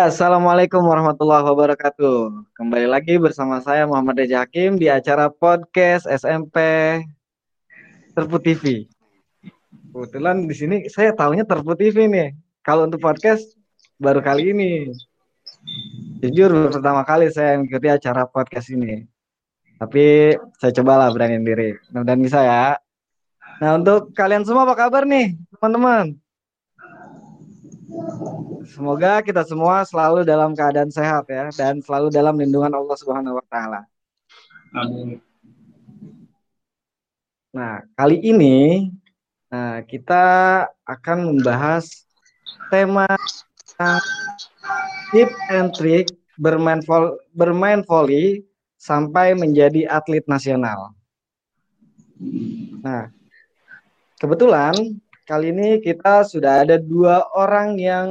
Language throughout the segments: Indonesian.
Ya, Assalamualaikum warahmatullahi wabarakatuh. Kembali lagi bersama saya Muhammad Reza Hakim di acara podcast SMP Terpu TV. Kebetulan di sini saya tahunya Terpu TV nih. Kalau untuk podcast baru kali ini. Jujur pertama kali saya mengikuti acara podcast ini. Tapi saya cobalah berani diri. Mudah-mudahan bisa ya. Nah, untuk kalian semua apa kabar nih, teman-teman? Semoga kita semua selalu dalam keadaan sehat ya dan selalu dalam lindungan Allah Subhanahu wa taala. Amin. Nah, kali ini nah, kita akan membahas tema tip and trick bermain vol bermain volley sampai menjadi atlet nasional. Nah, kebetulan kali ini kita sudah ada dua orang yang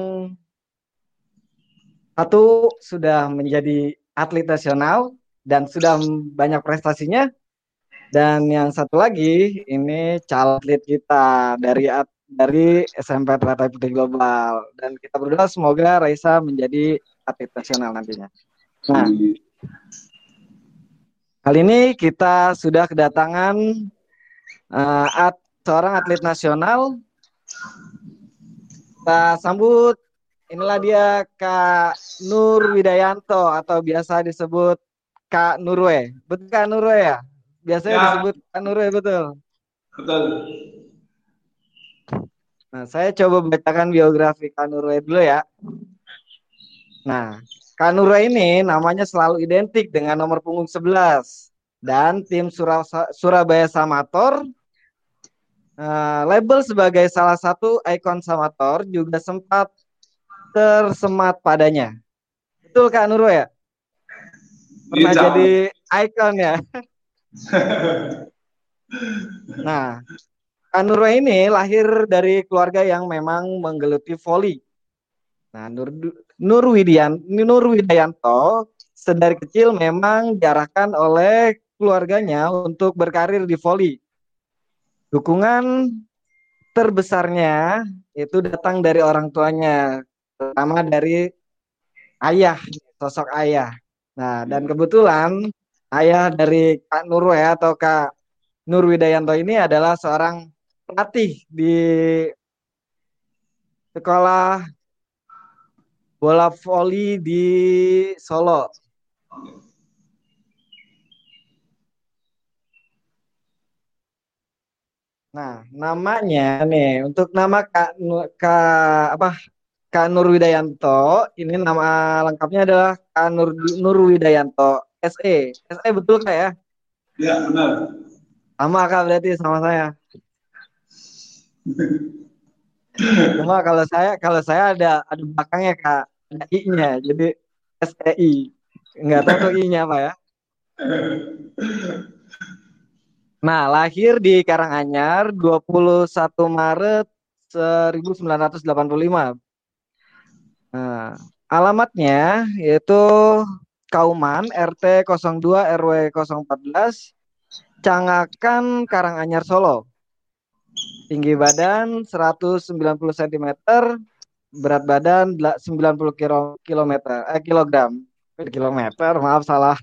satu sudah menjadi atlet nasional dan sudah banyak prestasinya. Dan yang satu lagi ini calon kita dari dari SMP Teratai Putih Global dan kita berdoa semoga Raisa menjadi atlet nasional nantinya. Nah, kali ini kita sudah kedatangan uh, at, seorang atlet nasional. Kita sambut inilah dia Kak Nur Widayanto atau biasa disebut Kak Nurwe. Betul Kak Nurwe ya? Biasanya ya. disebut Kak Nurwe betul. Betul. Nah, saya coba bacakan biografi Kak Nurwe dulu ya. Nah, Kak Nurwe ini namanya selalu identik dengan nomor punggung 11 dan tim Surabaya Samator uh, label sebagai salah satu ikon Samator juga sempat tersemat padanya. Betul Kak Nurul ya? Pernah Bisa. jadi ikon ya. nah, Kak Nurul ini lahir dari keluarga yang memang menggeluti voli. Nah, Nur Nur Widian Nur Widayanto sedari kecil memang diarahkan oleh keluarganya untuk berkarir di voli. Dukungan terbesarnya itu datang dari orang tuanya terutama dari ayah, sosok ayah. Nah, dan kebetulan ayah dari Kak Nurwe atau Kak Nur Widayanto ini adalah seorang pelatih di sekolah bola voli di Solo. Nah, namanya nih untuk nama Kak Kak apa Kak Nur Widayanto. Ini nama lengkapnya adalah Kak Nur, Nur Widayanto SE. SE betul kak ya? Iya benar. Sama kak berarti sama saya. Cuma kalau saya kalau saya ada ada belakangnya kak ada i-nya jadi SEI. Enggak tahu i-nya apa ya. Nah, lahir di Karanganyar 21 Maret 1985 Nah, alamatnya yaitu Kauman RT 02 RW 014 Cangakan Karanganyar Solo. Tinggi badan 190 cm, berat badan 90 kilo, kilometer eh kilogram. Kilometer, maaf salah.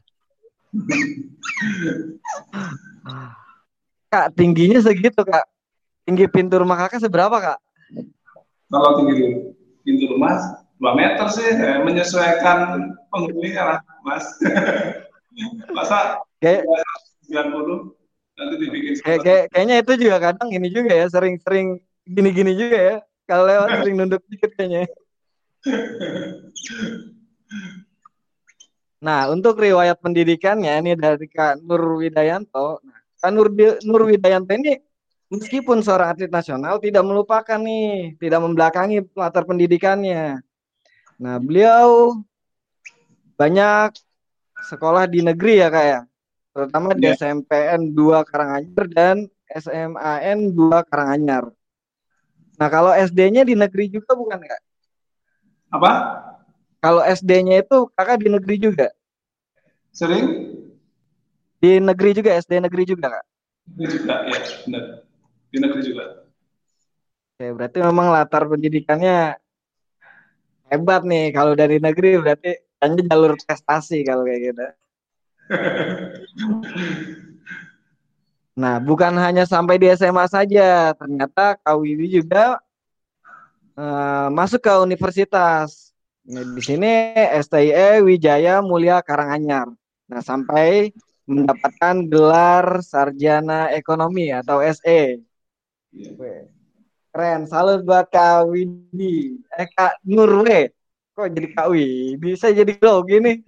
Kak, tingginya segitu, Kak. Tinggi pintu rumah Kakak seberapa, Kak? Kalau tinggi pintu rumah dua meter sih eh, menyesuaikan penghuninya lah mas masa kayak 90 nanti dibikin kayak, kayak, kayaknya itu juga kadang ini juga ya sering-sering gini-gini juga ya kalau lewat sering nunduk dikit kayaknya Nah, untuk riwayat pendidikannya ini dari Kak Nur Widayanto. Nah, Kak Nur, Nur Widayanto ini meskipun seorang atlet nasional tidak melupakan nih, tidak membelakangi latar pendidikannya. Nah, beliau banyak sekolah di negeri ya kak ya, terutama di yeah. SMPN 2 Karanganyar dan SMAN 2 Karanganyar. Nah, kalau SD-nya di negeri juga bukan kak? Apa? Kalau SD-nya itu kakak di negeri juga? Sering? Di negeri juga, SD negeri juga kak? Negeri juga, ya benar. Di negeri juga. Oke, berarti memang latar pendidikannya hebat nih kalau dari negeri berarti hanya jalur prestasi kalau kayak gitu. Nah, bukan hanya sampai di SMA saja, ternyata Kak Wiwi juga uh, masuk ke universitas. Nah, di sini STIE Wijaya Mulia Karanganyar. Nah, sampai mendapatkan gelar sarjana ekonomi atau SE. Keren, salut buat Kak Widi. Eh Kak Nurwe. Kok jadi Kak Widi? Bisa jadi lo gini.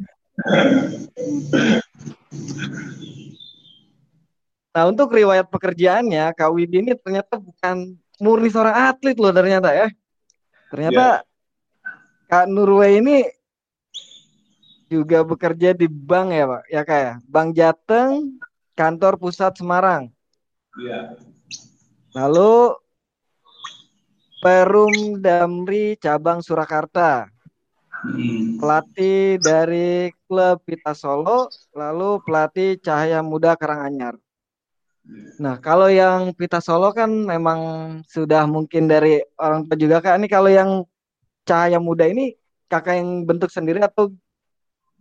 Nah, untuk riwayat pekerjaannya, Kak Widi ini ternyata bukan murni seorang atlet loh ternyata ya. Ternyata yeah. Kak Nurwe ini juga bekerja di bank ya Pak, ya Kak ya? Bank Jateng, kantor pusat Semarang. Iya. Lalu Perum Damri cabang Surakarta. Hmm. Pelatih dari klub Pita Solo, lalu pelatih Cahaya Muda Karanganyar. Nah, kalau yang Pita Solo kan memang sudah mungkin dari orang tua juga kak. Ini kalau yang Cahaya Muda ini kakak yang bentuk sendiri atau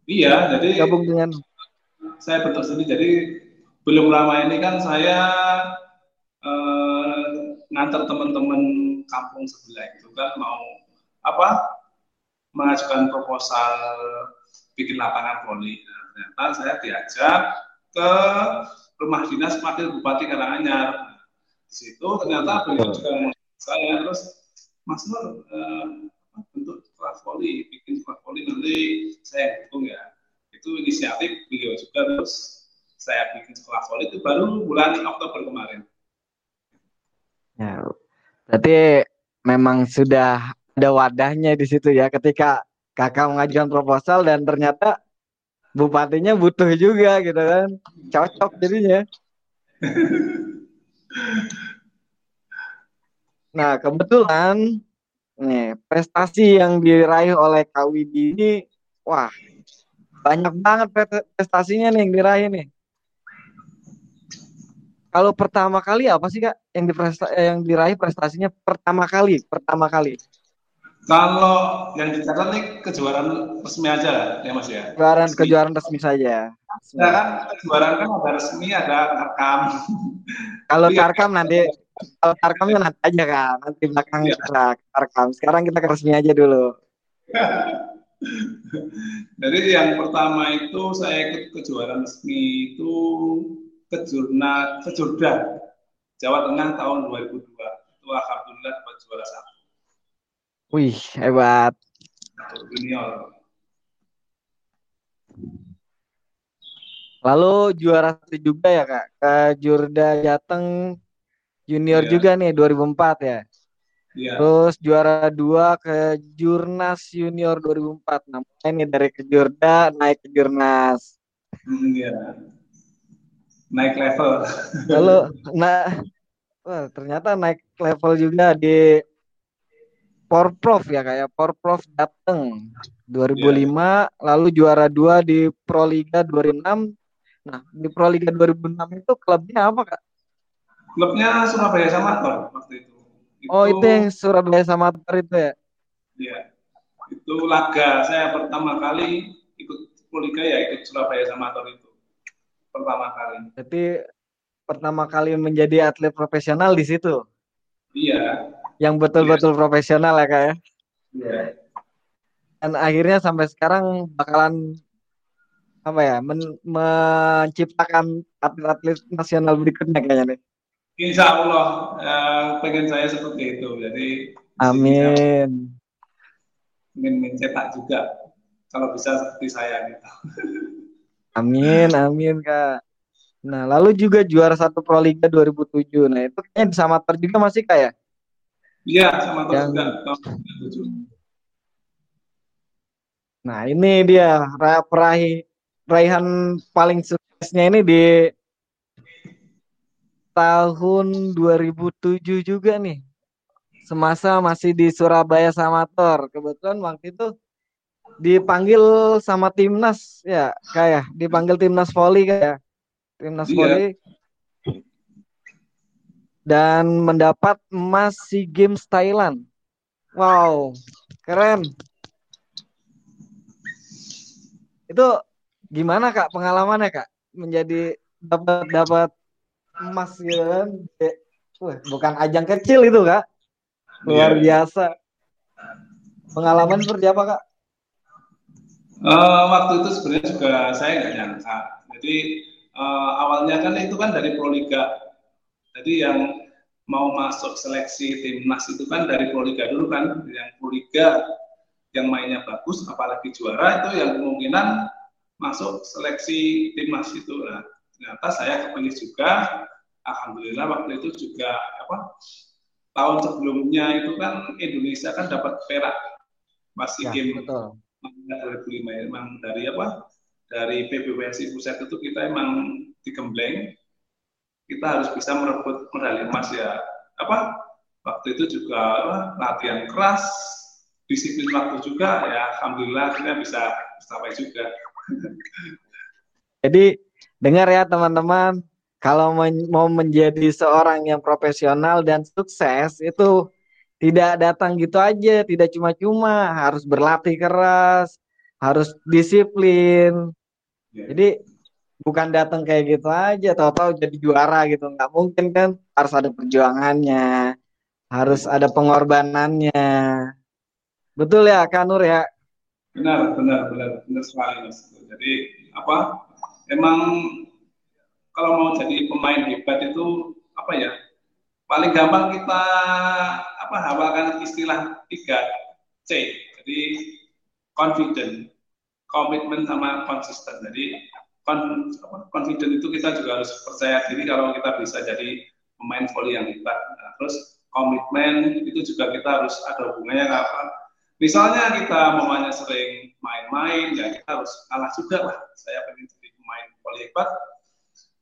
Iya, jadi gabung dengan saya bentuk sendiri. Jadi belum lama ini kan saya eh, ngantar teman-teman kampung sebelah itu kan mau apa mengajukan proposal bikin lapangan voli. Nah, ternyata saya diajak ke rumah dinas wakil bupati Karanganyar. Di situ ternyata beliau juga saya terus Mas Nur uh, bentuk voli, bikin voli nanti saya dukung ya. Itu inisiatif beliau juga terus saya bikin sekolah voli itu baru bulan Oktober kemarin. Ya, berarti memang sudah ada wadahnya di situ ya ketika kakak mengajukan proposal dan ternyata bupatinya butuh juga gitu kan. Cocok jadinya. Nah kebetulan nih prestasi yang diraih oleh KWD ini wah banyak banget prestasinya nih yang diraih nih kalau pertama kali apa sih kak yang, yang diraih prestasinya pertama kali pertama kali kalau yang dicatat nih kejuaraan resmi aja ya Mas ya. Kejuaraan kejuaraan resmi saja. Ya kan kejuaraan kan ada resmi ada tarkam. Kalau iya. tarkam nanti kalau tarkamnya nanti aja kan nanti belakang ya. kita tarkam. Sekarang kita ke resmi aja dulu. Jadi yang pertama itu saya ikut kejuaraan resmi itu kejurna kejurda Jawa Tengah tahun 2002 itu alhamdulillah dapat juara satu Wih, hebat. Lalu juara satu juga ya kak, ke Jurda Jateng Junior yeah. juga nih 2004 ya. Yeah. Terus juara dua ke Jurnas Junior 2004. Nah, ini dari ke Jurda naik ke Jurnas. Hmm, yeah. Naik level. Lalu, nah, wah, ternyata naik level juga di Porprov ya kayak Porprov dateng 2005 yeah. lalu juara dua di Proliga 2006 nah di Proliga 2006 itu klubnya apa kak? Klubnya Surabaya Samator waktu itu. itu oh itu yang Surabaya Samator itu ya? Iya itu laga saya pertama kali ikut Proliga ya ikut Surabaya Samator itu pertama kali. Jadi pertama kali menjadi atlet profesional di situ? Iya yang betul-betul yeah. profesional ya kak ya. Yeah. Dan akhirnya sampai sekarang bakalan apa ya men menciptakan atlet-atlet nasional berikutnya kayaknya nih. Insya Allah uh, pengen saya seperti itu. Jadi Amin. Ingin mencetak juga kalau bisa seperti saya gitu. Amin, amin kak. Nah, lalu juga juara satu Proliga 2007. Nah, itu kayaknya di Samater juga masih kayak Iya, sama yang... Nah, ini dia peraih raihan paling suksesnya ini di tahun 2007 juga nih. Semasa masih di Surabaya Samator. Kebetulan waktu itu dipanggil sama timnas ya, kayak dipanggil timnas voli kayak timnas iya. voli dan mendapat emas SEA Games Thailand. Wow, keren. Itu gimana kak pengalamannya kak menjadi dapat dapat emas gitu kan? Wah, bukan ajang kecil itu kak, luar yeah. biasa. Pengalaman seperti apa kak? Uh, waktu itu sebenarnya juga saya nggak nyangka. Jadi uh, awalnya kan itu kan dari Proliga. Jadi yang mau masuk seleksi timnas itu kan dari Proliga dulu kan, yang Proliga yang mainnya bagus, apalagi juara itu yang kemungkinan masuk seleksi timnas itu. Nah, ternyata saya kepilih juga. Alhamdulillah waktu itu juga apa tahun sebelumnya itu kan Indonesia kan dapat perak masih ya, game betul. 2005 emang dari apa? Dari PBWSI pusat itu kita emang digembleng. Kita harus bisa merebut medali emas ya. Apa? Waktu itu juga apa, latihan keras disiplin waktu juga ya. Alhamdulillah kita bisa sampai juga. Jadi dengar ya teman-teman. Kalau mau menjadi seorang yang profesional dan sukses itu tidak datang gitu aja tidak cuma-cuma harus berlatih keras harus disiplin. Ya. jadi bukan datang kayak gitu aja tahu-tahu jadi juara gitu. Nggak mungkin kan harus ada perjuangannya harus ada pengorbanannya. Betul ya Kanur ya? Benar benar benar benar sekali mas. Jadi apa emang kalau mau jadi pemain hebat itu apa ya paling gampang kita apa hafalkan istilah 3 C jadi confident komitmen sama konsisten jadi confident itu kita juga harus percaya diri kalau kita bisa jadi pemain volley yang hebat. Nah, terus komitmen itu juga kita harus ada hubungannya apa? Misalnya kita mamanya sering main-main, ya kita harus kalah juga lah. Saya pengen jadi pemain volley hebat,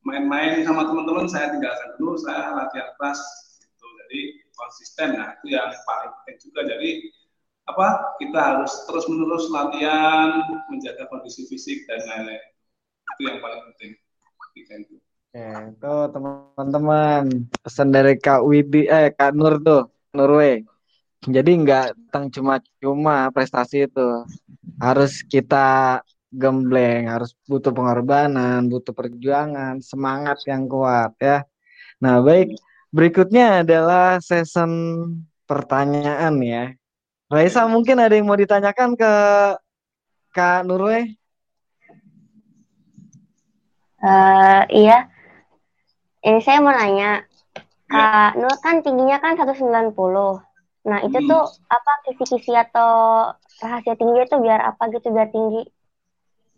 main-main sama teman-teman saya tinggalkan dulu, saya latihan keras gitu. Jadi konsisten, nah itu yang paling penting juga. Jadi apa kita harus terus menerus latihan, menjaga kondisi fisik dan lain-lain. Itu yang paling penting. Itu Oke, itu teman-teman pesan dari Kak Widi eh Kak Nur tuh Nurwe jadi nggak tentang cuma-cuma prestasi itu. Harus kita gembleng harus butuh pengorbanan butuh perjuangan semangat yang kuat ya. Nah baik berikutnya adalah season pertanyaan ya Raisa mungkin ada yang mau ditanyakan ke Kak Nurwe Uh, iya. Ini saya mau nanya, Kak Nur kan tingginya kan 190. Nah, itu hmm. tuh apa kisi-kisi atau rahasia tinggi itu biar apa gitu biar tinggi?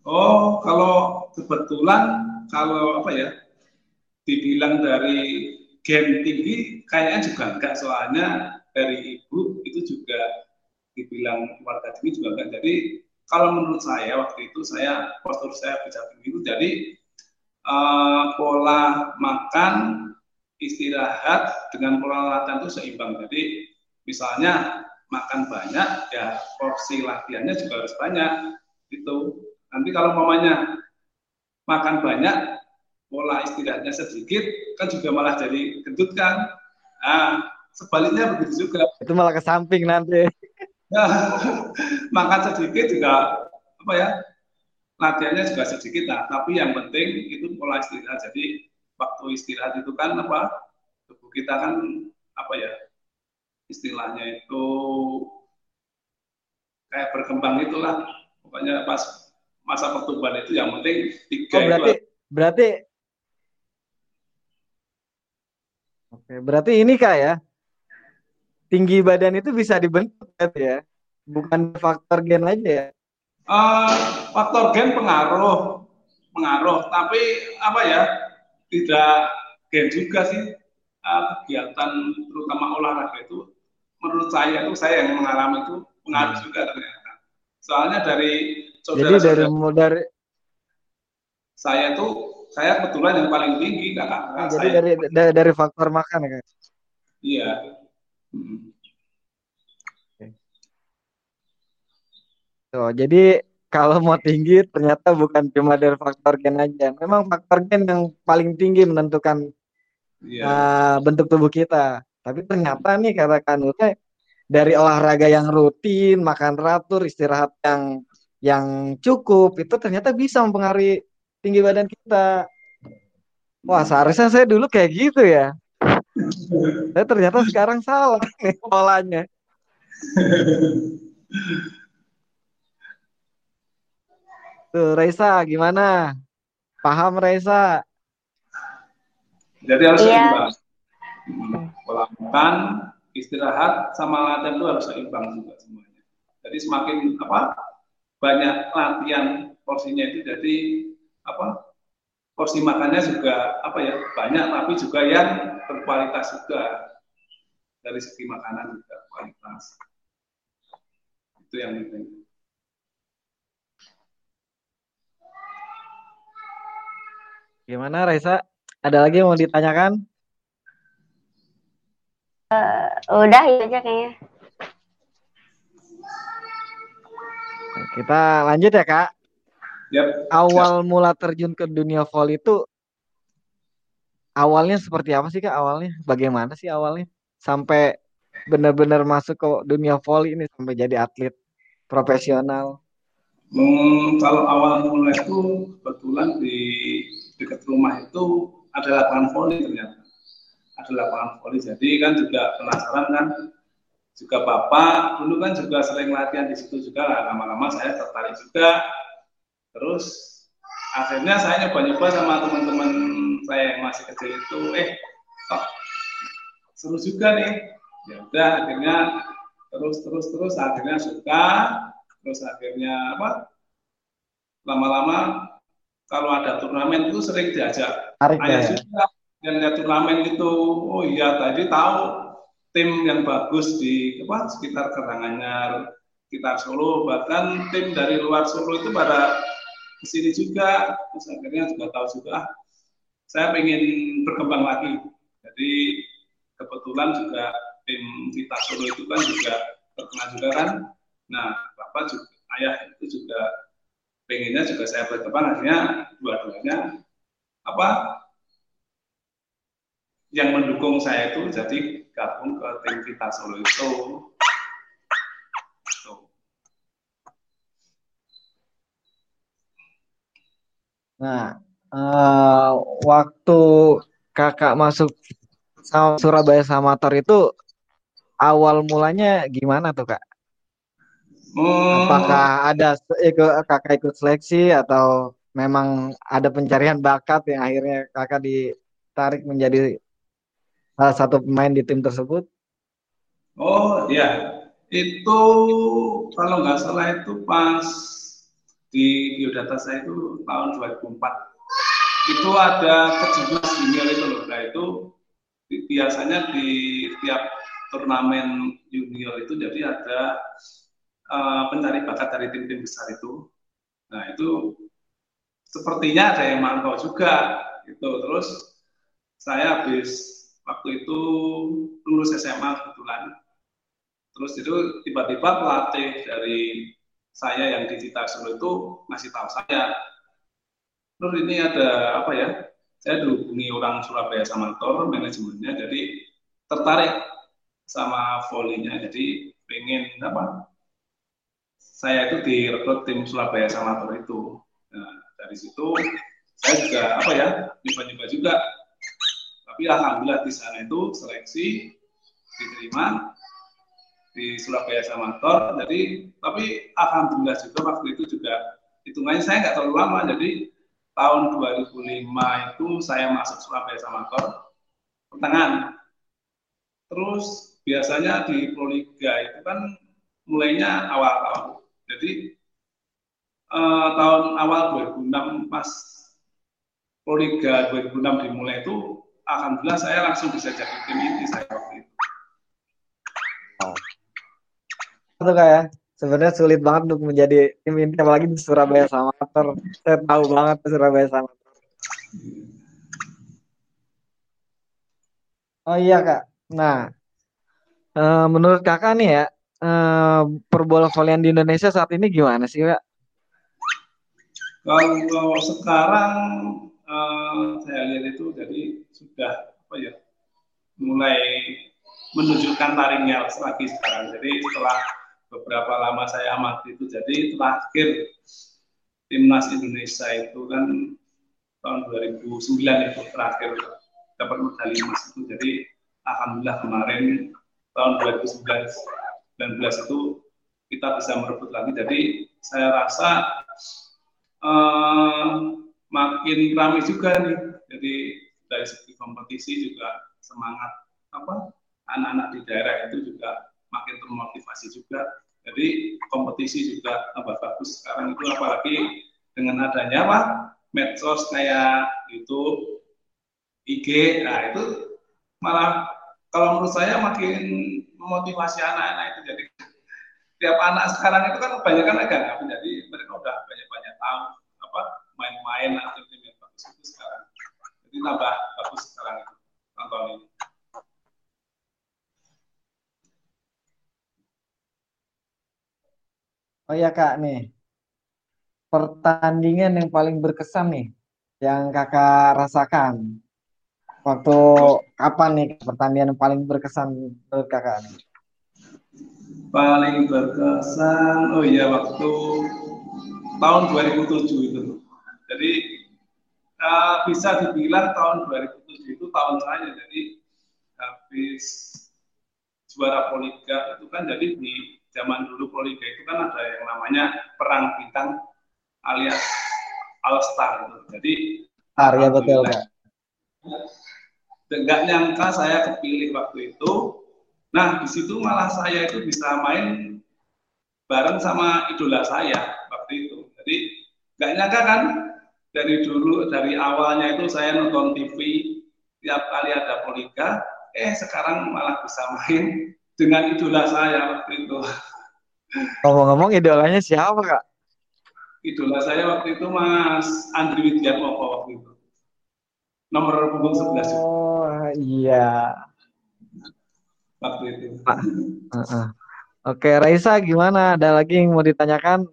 Oh, kalau kebetulan kalau apa ya? Dibilang dari gen tinggi kayaknya juga enggak soalnya dari ibu itu juga dibilang keluarga tinggi juga enggak. Jadi kalau menurut saya waktu itu saya postur saya tinggi itu jadi uh, pola makan, istirahat dengan pola latihan itu seimbang. Jadi misalnya makan banyak, ya porsi latihannya juga harus banyak. Itu nanti kalau mamanya makan banyak, pola istirahatnya sedikit, kan juga malah jadi gendut kan. Nah, sebaliknya begitu juga. Itu malah ke samping nanti. Nah, makan sedikit juga apa ya latihannya juga sedikit lah, tapi yang penting itu pola istirahat. Jadi waktu istirahat itu kan apa? Tubuh kita kan apa ya? Istilahnya itu kayak berkembang itulah. Pokoknya pas masa pertumbuhan itu yang penting tiga oh, berarti, itu. Berarti Oke, berarti ini kak ya. Tinggi badan itu bisa dibentuk ya. Bukan faktor gen aja ya. Uh, faktor gen pengaruh, pengaruh. Tapi apa ya, tidak gen juga sih uh, kegiatan terutama olahraga itu. Menurut saya itu saya yang mengalami itu pengaruh hmm. juga ternyata. Soalnya dari saudara, Jadi dari dari saya tuh saya kebetulan yang paling tinggi kakak. Nah, jadi dari, dari dari faktor makan ya kak? Iya. Hmm. Tuh, jadi kalau mau tinggi ternyata bukan cuma dari faktor gen aja. Memang faktor gen yang paling tinggi menentukan yeah. Iya. uh, bentuk tubuh kita. Tapi ternyata nih kata Kanute dari olahraga yang rutin, makan teratur, istirahat yang yang cukup itu ternyata bisa mempengaruhi tinggi badan kita. Wah, seharusnya saya dulu kayak gitu ya. Saya ternyata sekarang salah nih polanya. Tuh, Raisa, gimana? Paham, Raisa? Jadi harus iya. seimbang. Pola makan, istirahat, sama latihan itu harus seimbang juga semuanya. Jadi semakin apa banyak latihan porsinya itu jadi apa porsi makannya juga apa ya banyak tapi juga yang berkualitas juga dari segi makanan juga kualitas itu yang penting. Gimana Raisa? Ada lagi yang mau ditanyakan? Uh, udah itu aja kayaknya. Kita lanjut ya kak. Yep. Awal yep. mula terjun ke dunia volley itu awalnya seperti apa sih kak awalnya? Bagaimana sih awalnya sampai benar-benar masuk ke dunia volley ini sampai jadi atlet profesional? Hmm, kalau awal mula itu kebetulan di dekat rumah itu ada lapangan voli ternyata ada lapangan voli jadi kan juga penasaran kan juga bapak dulu kan juga sering latihan di situ juga lah lama-lama saya tertarik juga terus akhirnya saya nyoba-nyoba sama teman-teman saya yang masih kecil itu eh kok seru juga nih ya udah akhirnya terus terus terus akhirnya suka terus akhirnya apa lama-lama kalau ada turnamen itu sering diajak Tarik ayah ya. yang lihat turnamen itu oh iya tadi tahu tim yang bagus di apa sekitar Karanganyar sekitar Solo bahkan tim dari luar Solo itu pada ke sini juga terus akhirnya juga tahu juga ah, saya ingin berkembang lagi. Jadi kebetulan juga tim kita Solo itu kan juga terkenal juga kan? Nah bapak juga ayah itu juga pengennya juga saya berkembang akhirnya dua-duanya apa yang mendukung saya itu jadi gabung ke tim kita Solo itu Nah, uh, waktu kakak masuk Surabaya Samator itu awal mulanya gimana tuh kak? Hmm. Apakah ada ikut kakak ikut seleksi atau memang ada pencarian bakat yang akhirnya kakak ditarik menjadi salah satu pemain di tim tersebut? Oh iya, itu kalau nggak salah itu pas di biodata saya itu tahun 2004 itu ada kejurnas junior itu loh. Nah itu biasanya di tiap turnamen junior itu jadi ada uh, pencari bakat dari tim-tim besar itu. Nah itu sepertinya ada yang mantau juga itu. Terus saya habis waktu itu lulus SMA kebetulan. Terus itu tiba-tiba pelatih dari saya yang di Cita Solo itu ngasih tahu saya, Nur ini ada apa ya? Saya dihubungi orang Surabaya Samantor manajemennya, jadi tertarik sama volinya, jadi pengen apa? saya itu direkrut tim Surabaya Samator itu. Nah, dari situ saya juga apa ya nyoba-nyoba juga. Tapi alhamdulillah di sana itu seleksi diterima di Surabaya Samator. Jadi tapi alhamdulillah juga waktu itu juga hitungannya saya nggak terlalu lama. Jadi tahun 2005 itu saya masuk Surabaya Samator pertengahan. Terus biasanya di Proliga itu kan mulainya awal tahun jadi uh, tahun awal 2006 pas Proliga 2006 dimulai itu alhamdulillah saya langsung bisa jadi tim inti saya waktu itu. Oh. Itu kayak sebenarnya sulit banget untuk menjadi tim inti apalagi di Surabaya Samator. Saya tahu banget Surabaya Samator. Oh iya kak. Nah, uh, menurut kakak nih ya, uh, perbola volley di Indonesia saat ini gimana sih, Kak? Kalau sekarang uh, saya lihat itu jadi sudah apa ya mulai menunjukkan taringnya lagi sekarang. Jadi setelah beberapa lama saya amati itu. Jadi terakhir timnas Indonesia itu kan tahun 2009 itu terakhir dapat medali emas itu. Jadi alhamdulillah kemarin tahun 2019 itu kita bisa merebut lagi. Jadi saya rasa uh, makin ramai juga nih. Jadi dari segi kompetisi juga semangat apa anak-anak di daerah itu juga makin termotivasi juga. Jadi kompetisi juga tambah bagus sekarang itu apalagi dengan adanya apa? Medsos kayak YouTube, IG, nah itu malah kalau menurut saya makin memotivasi anak-anak itu jadi tiap anak sekarang itu kan kebanyakan agak nggak jadi mereka udah banyak-banyak tahu apa main-main atau tim yang bagus itu sekarang. Jadi tambah bagus sekarang itu nonton ini Oh ya kak nih pertandingan yang paling berkesan nih yang kakak rasakan waktu kapan nih pertandingan yang paling berkesan menurut kakak nih? Paling berkesan, oh iya waktu tahun 2007 itu. Jadi uh, bisa dibilang tahun 2007 itu tahun saya. Jadi habis juara Poliga itu kan jadi di zaman dulu Poliga itu kan ada yang namanya perang bintang alias All Star gitu. Jadi Arya betul Kak nggak nyangka saya kepilih waktu itu. Nah, di situ malah saya itu bisa main bareng sama idola saya waktu itu. Jadi nggak nyangka kan dari dulu dari awalnya itu saya nonton TV tiap kali ada poliga, eh sekarang malah bisa main dengan idola saya waktu itu. Ngomong-ngomong idolanya siapa kak? Idola saya waktu itu Mas Andri Widiatmoko waktu itu. Nomor punggung 11. Oh iya. Waktu itu. Pak. Uh -uh. Oke, Raisa gimana? Ada lagi yang mau ditanyakan?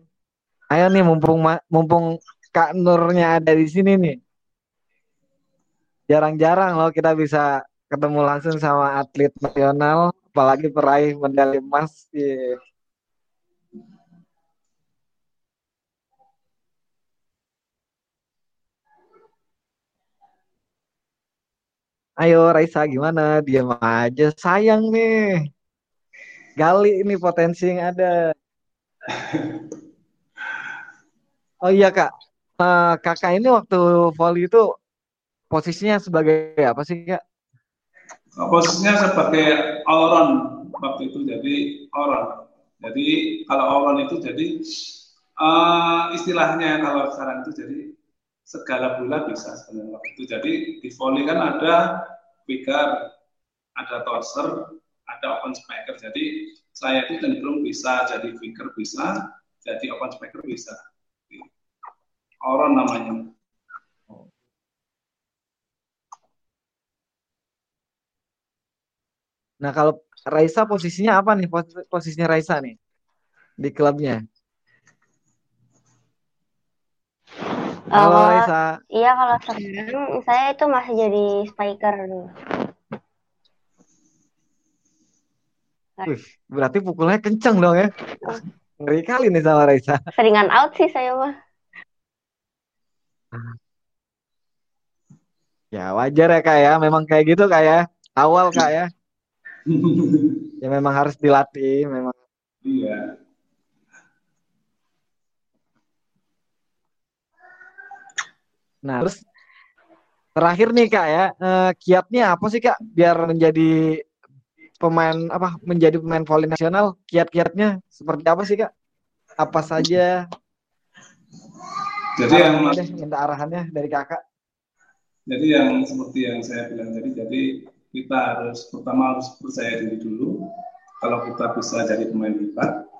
Ayo nih mumpung mumpung Kak Nurnya ada di sini nih. Jarang-jarang loh kita bisa ketemu langsung sama atlet nasional, apalagi peraih medali emas. Yeah. Ayo Raisa gimana? Diam aja. Sayang nih. Gali ini potensi yang ada. Oh iya kak, uh, kakak ini waktu volley itu posisinya sebagai apa sih kak? Posisinya sebagai round waktu itu jadi round. Jadi kalau round itu jadi uh, istilahnya kalau sekarang itu jadi segala bola bisa sebenarnya waktu itu. Jadi di volley kan ada picker, ada tosser, ada open spiker. Jadi saya itu cenderung bisa jadi picker bisa, jadi open spiker bisa. Orang namanya. Nah kalau Raisa posisinya apa nih posisinya Raisa nih di klubnya? Halo uh, Raisa. Iya kalau sekarang saya itu masih jadi spiker dulu. Wih, berarti pukulnya kenceng dong ya. Ngeri kali nih sama Raisa. Seringan out sih saya mah. Ya wajar ya kak ya, memang kayak gitu kak ya. Awal kak ya. Ya memang harus dilatih, memang. Iya. Nah, terus terakhir nih Kak ya, eh, kiatnya apa sih Kak biar menjadi pemain apa menjadi pemain volley nasional? Kiat-kiatnya seperti apa sih Kak? Apa saja? Jadi yang deh, minta arahannya dari Kakak. Jadi yang seperti yang saya bilang tadi, jadi kita harus pertama harus percaya diri dulu kalau kita bisa jadi pemain hebat.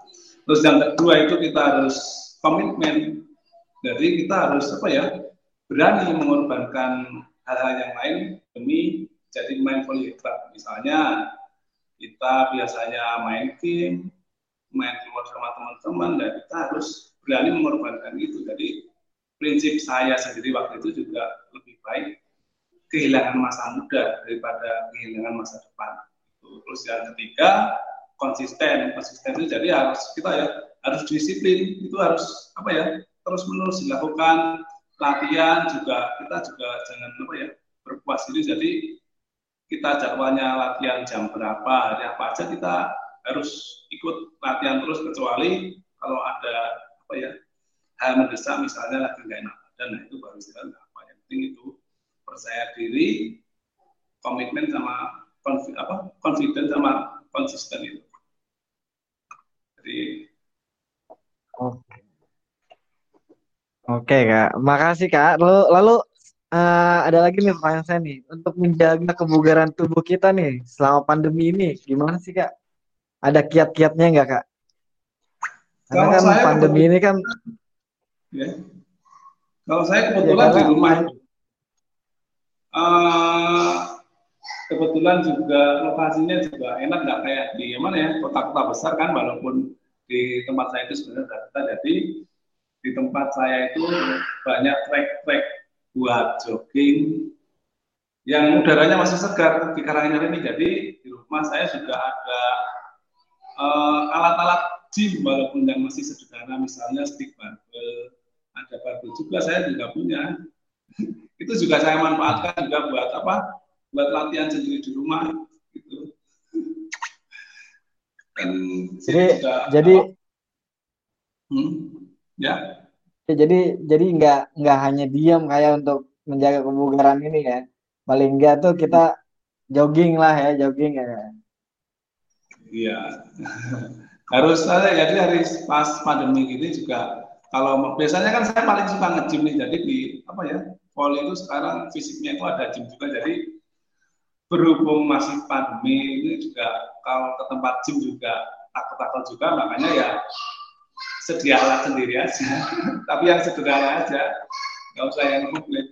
Terus yang kedua itu kita harus komitmen. Jadi kita harus apa ya? berani mengorbankan hal-hal yang lain demi jadi main volley club. Misalnya kita biasanya main game, main keluar sama teman-teman, dan kita harus berani mengorbankan itu. Jadi prinsip saya sendiri waktu itu juga lebih baik kehilangan masa muda daripada kehilangan masa depan. Terus yang ketiga, konsisten. Konsisten itu jadi harus kita ya harus disiplin. Itu harus apa ya terus menerus dilakukan. Latihan juga kita juga jangan apa ya berpuas diri. Jadi kita jadwalnya latihan jam berapa hari apa aja kita harus ikut latihan terus. Kecuali kalau ada apa ya hal mendesak misalnya lagi nggak enak dan nah itu baru kita apa. Yang penting itu percaya diri komitmen sama konfi, apa confident sama konsisten itu. Jadi oke. Oke kak. Makasih kak. Lalu lalu uh, ada lagi nih pertanyaan saya nih. Untuk menjaga kebugaran tubuh kita nih selama pandemi ini gimana sih kak? Ada kiat-kiatnya nggak kak? Karena kan pandemi ini kan ya. kalau saya kebetulan ya, di rumah uh, kebetulan juga lokasinya juga enak nggak kayak di mana ya kota-kota besar kan walaupun di tempat saya itu sebenarnya Jakarta jadi di tempat saya itu banyak trek-trek buat jogging yang udaranya masih segar di Karanganyar ini. Jadi di rumah saya juga ada uh, alat-alat gym walaupun yang masih sederhana misalnya stick barbell ada barbell juga saya juga punya itu juga saya manfaatkan juga buat apa? Buat latihan sendiri di rumah gitu. Dan jadi juga, jadi hmm, ya? Jadi jadi nggak nggak hanya diam kayak untuk menjaga kebugaran ini ya. Paling enggak tuh kita jogging lah ya jogging ya. Iya. Harus ada jadi hari pas pandemi gini juga kalau biasanya kan saya paling suka nge-gym nih jadi di apa ya volley itu sekarang fisiknya itu ada gym juga jadi berhubung masih pandemi ini juga kalau ke tempat gym juga takut-takut juga makanya ya sedia alat sendiri aja. Tapi yang sederhana aja nggak usah yang komplit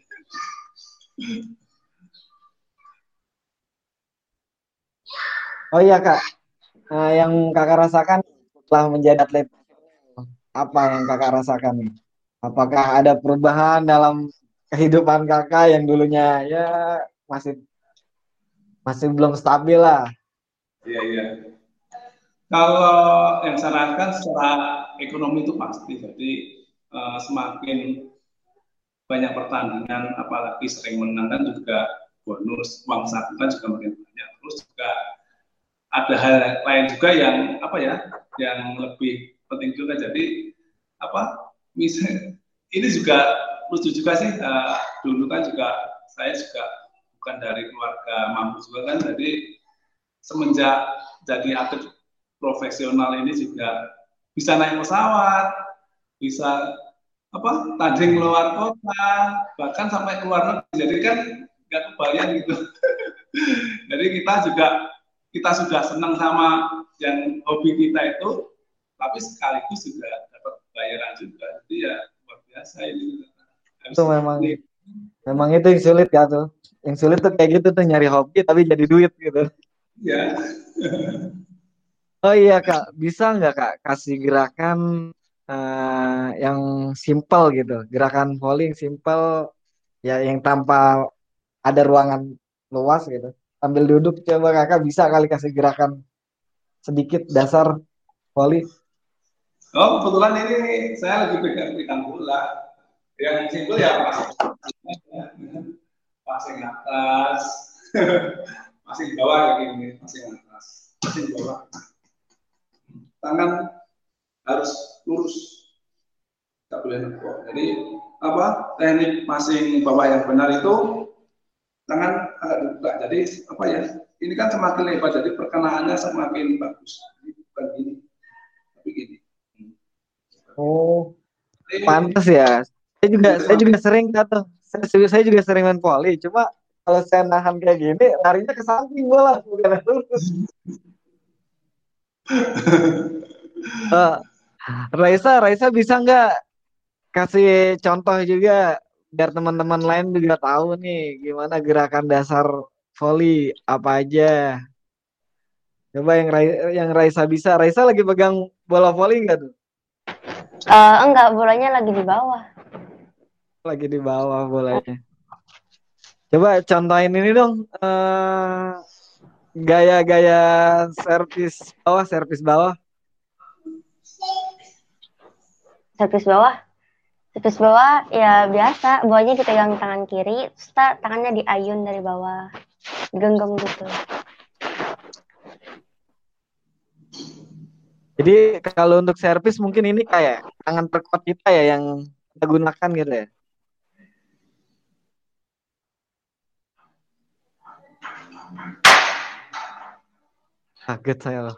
oh iya kak. Nah, yang kakak rasakan setelah menjadi atlet apa yang kakak rasakan? Apakah ada perubahan dalam kehidupan kakak yang dulunya ya masih masih belum stabil lah. Iya iya. Kalau yang saya rasakan secara ekonomi itu pasti, jadi uh, semakin banyak pertandingan, apalagi sering menang kan juga bonus uang saku kan juga makin banyak. Terus juga ada hal lain juga yang apa ya, yang lebih penting juga. Jadi apa, misalnya ini juga lucu juga sih. Uh, dulu kan juga saya juga bukan dari keluarga mampu juga kan jadi semenjak jadi atlet profesional ini juga bisa naik pesawat bisa apa tanding luar kota bahkan sampai keluar negeri. Jadi kan nggak kebayang gitu. Jadi kita juga kita sudah senang sama yang hobi kita itu tapi sekaligus juga dapat bayaran juga. Jadi ya luar biasa ini itu memang memang itu yang sulit ya tuh yang sulit tuh kayak gitu tuh nyari hobi tapi jadi duit gitu. Ya. oh iya kak, bisa nggak kak kasih gerakan uh, yang simple gitu, gerakan volley simple ya yang tanpa ada ruangan luas gitu, sambil duduk coba kakak bisa kali kasih gerakan sedikit dasar volley. Oh kebetulan ini saya lagi pegang pegang bola, yang simple ya mas passing atas. Passing bawah kayak gini passing atas. Passing bawah. Tangan harus lurus. Tidak boleh nekuk jadi apa? Teknik passing bawah yang benar itu tangan agak dibuka. Jadi apa ya? Ini kan semakin lebar jadi perkenaannya semakin bagus. Ini bukan gini tapi gini. Oh pantas ya saya juga saya juga sering kata saya, saya juga sering main volley. Cuma kalau saya nahan kayak gini larinya ke samping bola bukan lurus. Uh, Raisa Raisa bisa nggak kasih contoh juga biar teman-teman lain juga tahu nih gimana gerakan dasar volley apa aja? Coba yang Raisa, yang Raisa bisa. Raisa lagi pegang bola volley nggak tuh? Uh, enggak bolanya lagi di bawah lagi di bawah bolanya. Coba contohin ini dong. Uh, gaya-gaya servis bawah, servis bawah. Servis bawah. Servis bawah ya biasa, bawahnya dipegang tangan kiri, terus tangannya diayun dari bawah. Genggam gitu. Jadi kalau untuk servis mungkin ini kayak tangan terkuat kita ya yang kita gunakan gitu ya. Kaget saya loh.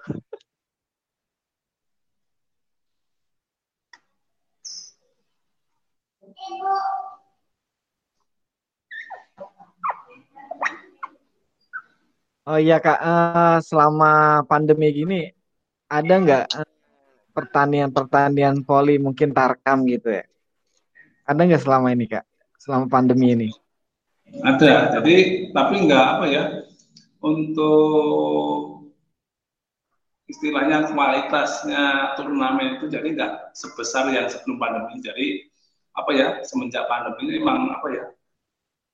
Oh iya kak, uh, selama pandemi gini ada nggak uh, pertanian-pertanian poli mungkin tarkam gitu ya? Ada nggak selama ini kak, selama pandemi ini? Ada, jadi tapi nggak apa ya, untuk istilahnya kualitasnya turnamen itu jadi nggak sebesar yang sebelum pandemi. Jadi apa ya semenjak pandemi ini memang apa ya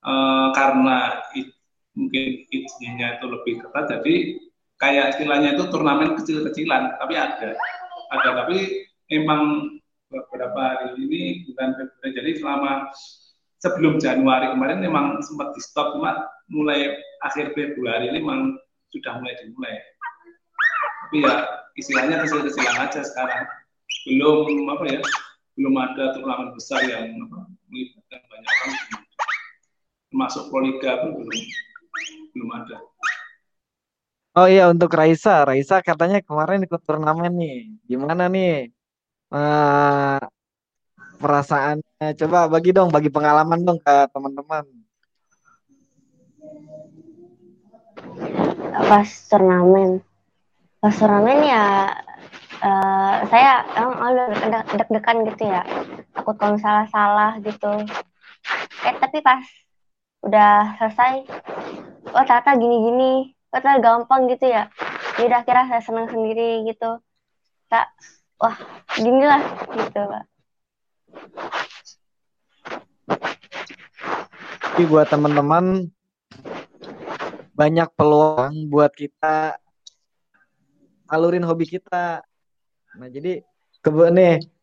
e, karena it, mungkin izinnya itu lebih ketat jadi kayak istilahnya itu turnamen kecil-kecilan tapi ada ada tapi memang beberapa hari ini bukan jadi selama sebelum Januari kemarin memang sempat di stop cuma mulai akhir Februari ini memang sudah mulai dimulai tapi ya istilahnya kecil-kecilan aja sekarang belum apa ya belum ada turnamen besar yang apa, melibatkan banyak orang termasuk Proliga pun belum belum ada Oh iya untuk Raisa, Raisa katanya kemarin ikut turnamen nih. Gimana nih uh, perasaannya? Coba bagi dong, bagi pengalaman dong ke teman-teman. Pas turnamen, pas turnamen ya uh, saya emang deg-degan gitu ya. Takut kalau salah salah gitu. Eh tapi pas udah selesai oh ternyata gini-gini. Oh ternyata gampang gitu ya. Jadi udah kira saya senang sendiri gitu. Tak wah gini lah gitu pak Jadi buat teman-teman banyak peluang buat kita alurin hobi kita. Nah, jadi kebe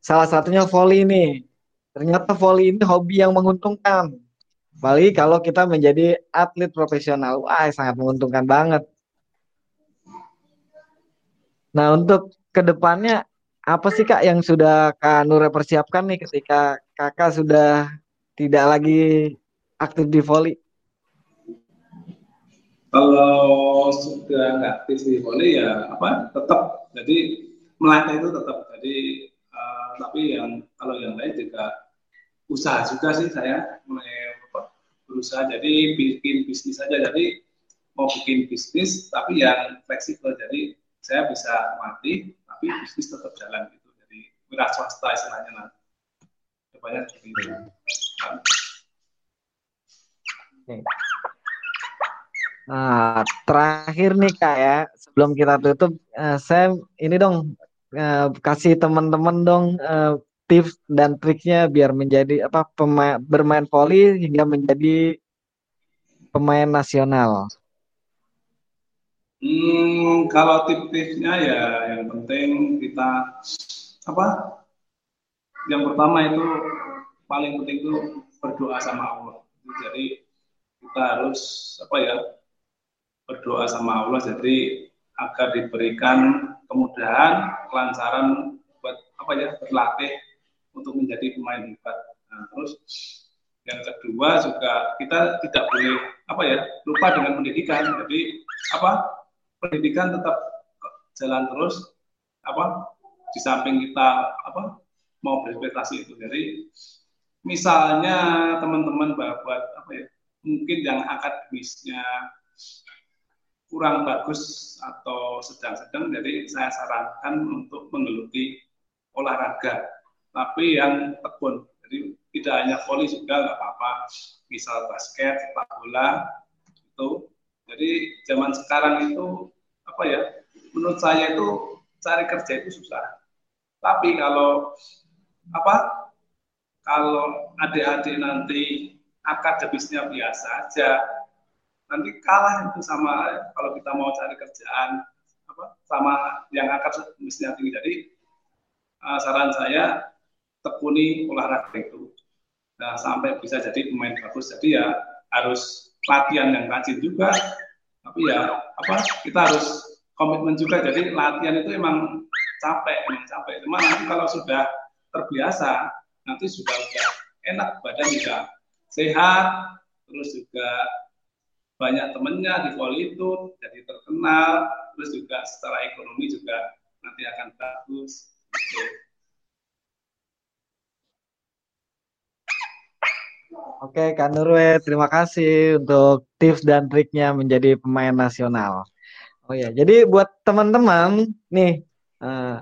salah satunya volley nih. Ternyata volley ini hobi yang menguntungkan. Apalagi kalau kita menjadi atlet profesional. Wah, sangat menguntungkan banget. Nah, untuk ke depannya apa sih Kak yang sudah Kak Nure persiapkan nih ketika Kakak sudah tidak lagi aktif di volley? Kalau sudah nggak aktif di volley ya apa tetap. Jadi melatih itu tetap. Jadi uh, tapi yang kalau yang lain juga usaha juga sih saya. Mulai berusaha. Jadi bikin bisnis saja jadi mau bikin bisnis tapi yang fleksibel. Jadi saya bisa mati tapi bisnis tetap jalan gitu. Jadi wira swasta istilahnya nanti depannya seperti itu. Nah, terakhir nih kak ya, sebelum kita tutup, uh, saya ini dong uh, kasih teman-teman dong uh, tips dan triknya biar menjadi apa pemain bermain voli hingga menjadi pemain nasional. Hmm, kalau tips-tipsnya ya yang penting kita apa? Yang pertama itu paling penting itu berdoa sama Allah. Jadi kita harus apa ya berdoa sama Allah jadi agar diberikan kemudahan, kelancaran buat apa ya berlatih untuk menjadi pemain hebat. Nah, terus yang kedua juga kita tidak boleh apa ya lupa dengan pendidikan. Jadi apa pendidikan tetap jalan terus apa di samping kita apa mau berprestasi itu. Jadi misalnya teman-teman buat apa ya mungkin yang akademisnya kurang bagus atau sedang-sedang, jadi saya sarankan untuk menggeluti olahraga, tapi yang tekun. Jadi tidak hanya voli juga nggak apa-apa, misal basket, sepak bola, itu. Jadi zaman sekarang itu apa ya? Menurut saya itu cari kerja itu susah. Tapi kalau apa? Kalau adik-adik nanti akademisnya biasa aja, nanti kalah itu sama kalau kita mau cari kerjaan apa sama yang akan mestinya tinggi. Jadi uh, saran saya tekuni olahraga itu nah, sampai bisa jadi pemain bagus. Jadi ya harus latihan yang rajin juga. Tapi ya apa kita harus komitmen juga. Jadi latihan itu emang capek, emang capek. Cuma nanti kalau sudah terbiasa, nanti sudah sudah enak badan juga sehat, terus juga banyak temennya di voli itu jadi terkenal, terus juga secara ekonomi juga nanti akan bagus. Oke. Oke, Kak Nurwe, terima kasih untuk tips dan triknya menjadi pemain nasional. Oh ya, jadi buat teman-teman nih, uh,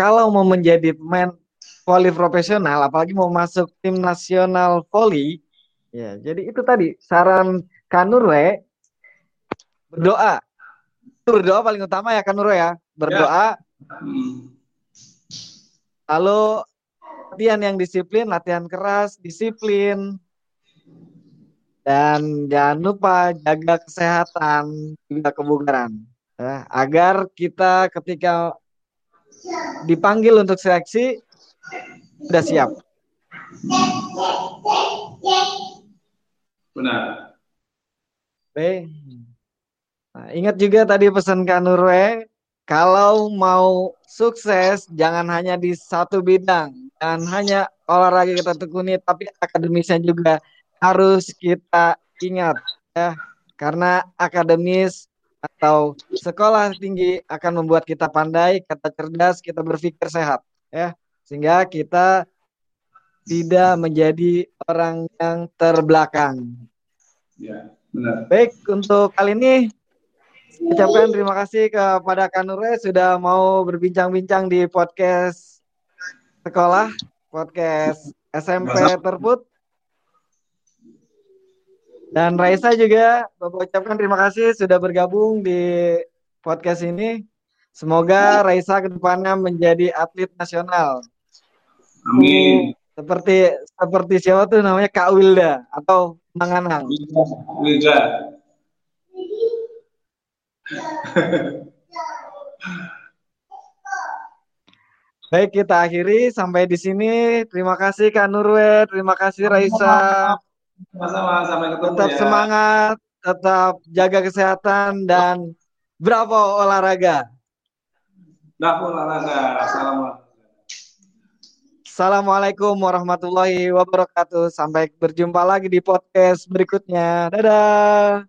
kalau mau menjadi pemain voli profesional, apalagi mau masuk tim nasional voli, ya, jadi itu tadi saran Kanurwe berdoa. Berdoa paling utama ya Kanurwe ya, berdoa. Ya. Lalu latihan yang disiplin, latihan keras, disiplin, dan jangan lupa jaga kesehatan juga kebugaran ya, agar kita ketika dipanggil untuk seleksi sudah siap. Benar. Nah, ingat juga tadi pesan Kanurwe, kalau mau sukses jangan hanya di satu bidang, jangan hanya olahraga kita tekuni, tapi akademisnya juga harus kita ingat ya. Karena akademis atau sekolah tinggi akan membuat kita pandai, kita cerdas, kita berpikir sehat ya. Sehingga kita tidak menjadi orang yang terbelakang. Ya, benar. Baik, untuk kali ini ucapkan terima kasih kepada Kanure sudah mau berbincang-bincang di podcast sekolah, podcast SMP Terput. Dan Raisa juga Bapak ucapkan terima kasih sudah bergabung di podcast ini. Semoga Raisa ke depannya menjadi atlet nasional. Amin. Seperti seperti siapa tuh namanya Kak Wilda atau Manganang. Wilda. Baik, kita akhiri sampai di sini. Terima kasih Kak Nurwe, terima kasih Raisa. Sama-sama, sampai ketemu tetap ya. semangat, tetap jaga kesehatan dan bravo olahraga. Bravo olahraga. Assalamualaikum. Assalamualaikum warahmatullahi wabarakatuh. Sampai berjumpa lagi di podcast berikutnya. Dadah.